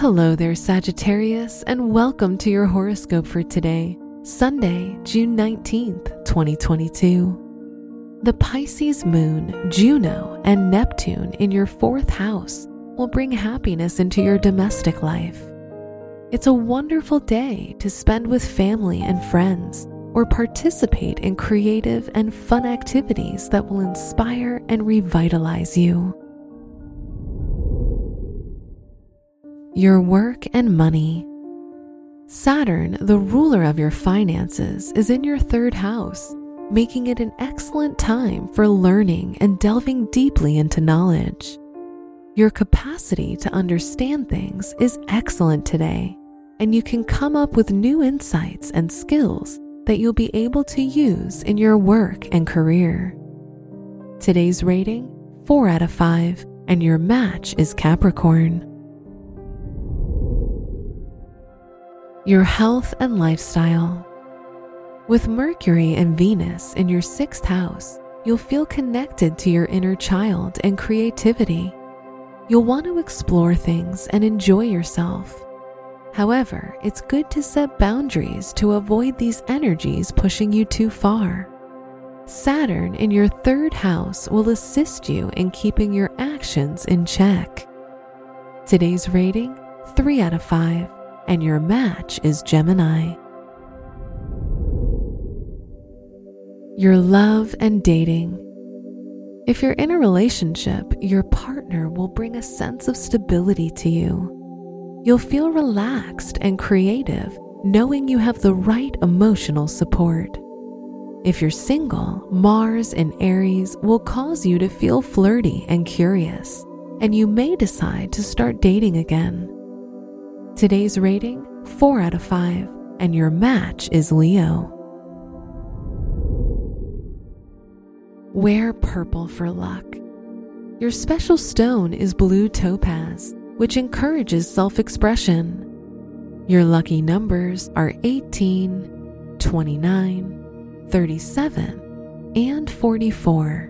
Hello there, Sagittarius, and welcome to your horoscope for today, Sunday, June 19th, 2022. The Pisces moon, Juno, and Neptune in your fourth house will bring happiness into your domestic life. It's a wonderful day to spend with family and friends or participate in creative and fun activities that will inspire and revitalize you. Your work and money. Saturn, the ruler of your finances, is in your third house, making it an excellent time for learning and delving deeply into knowledge. Your capacity to understand things is excellent today, and you can come up with new insights and skills that you'll be able to use in your work and career. Today's rating 4 out of 5, and your match is Capricorn. Your health and lifestyle. With Mercury and Venus in your sixth house, you'll feel connected to your inner child and creativity. You'll want to explore things and enjoy yourself. However, it's good to set boundaries to avoid these energies pushing you too far. Saturn in your third house will assist you in keeping your actions in check. Today's rating 3 out of 5 and your match is Gemini. Your love and dating. If you're in a relationship, your partner will bring a sense of stability to you. You'll feel relaxed and creative knowing you have the right emotional support. If you're single, Mars in Aries will cause you to feel flirty and curious, and you may decide to start dating again. Today's rating 4 out of 5, and your match is Leo. Wear purple for luck. Your special stone is blue topaz, which encourages self expression. Your lucky numbers are 18, 29, 37, and 44.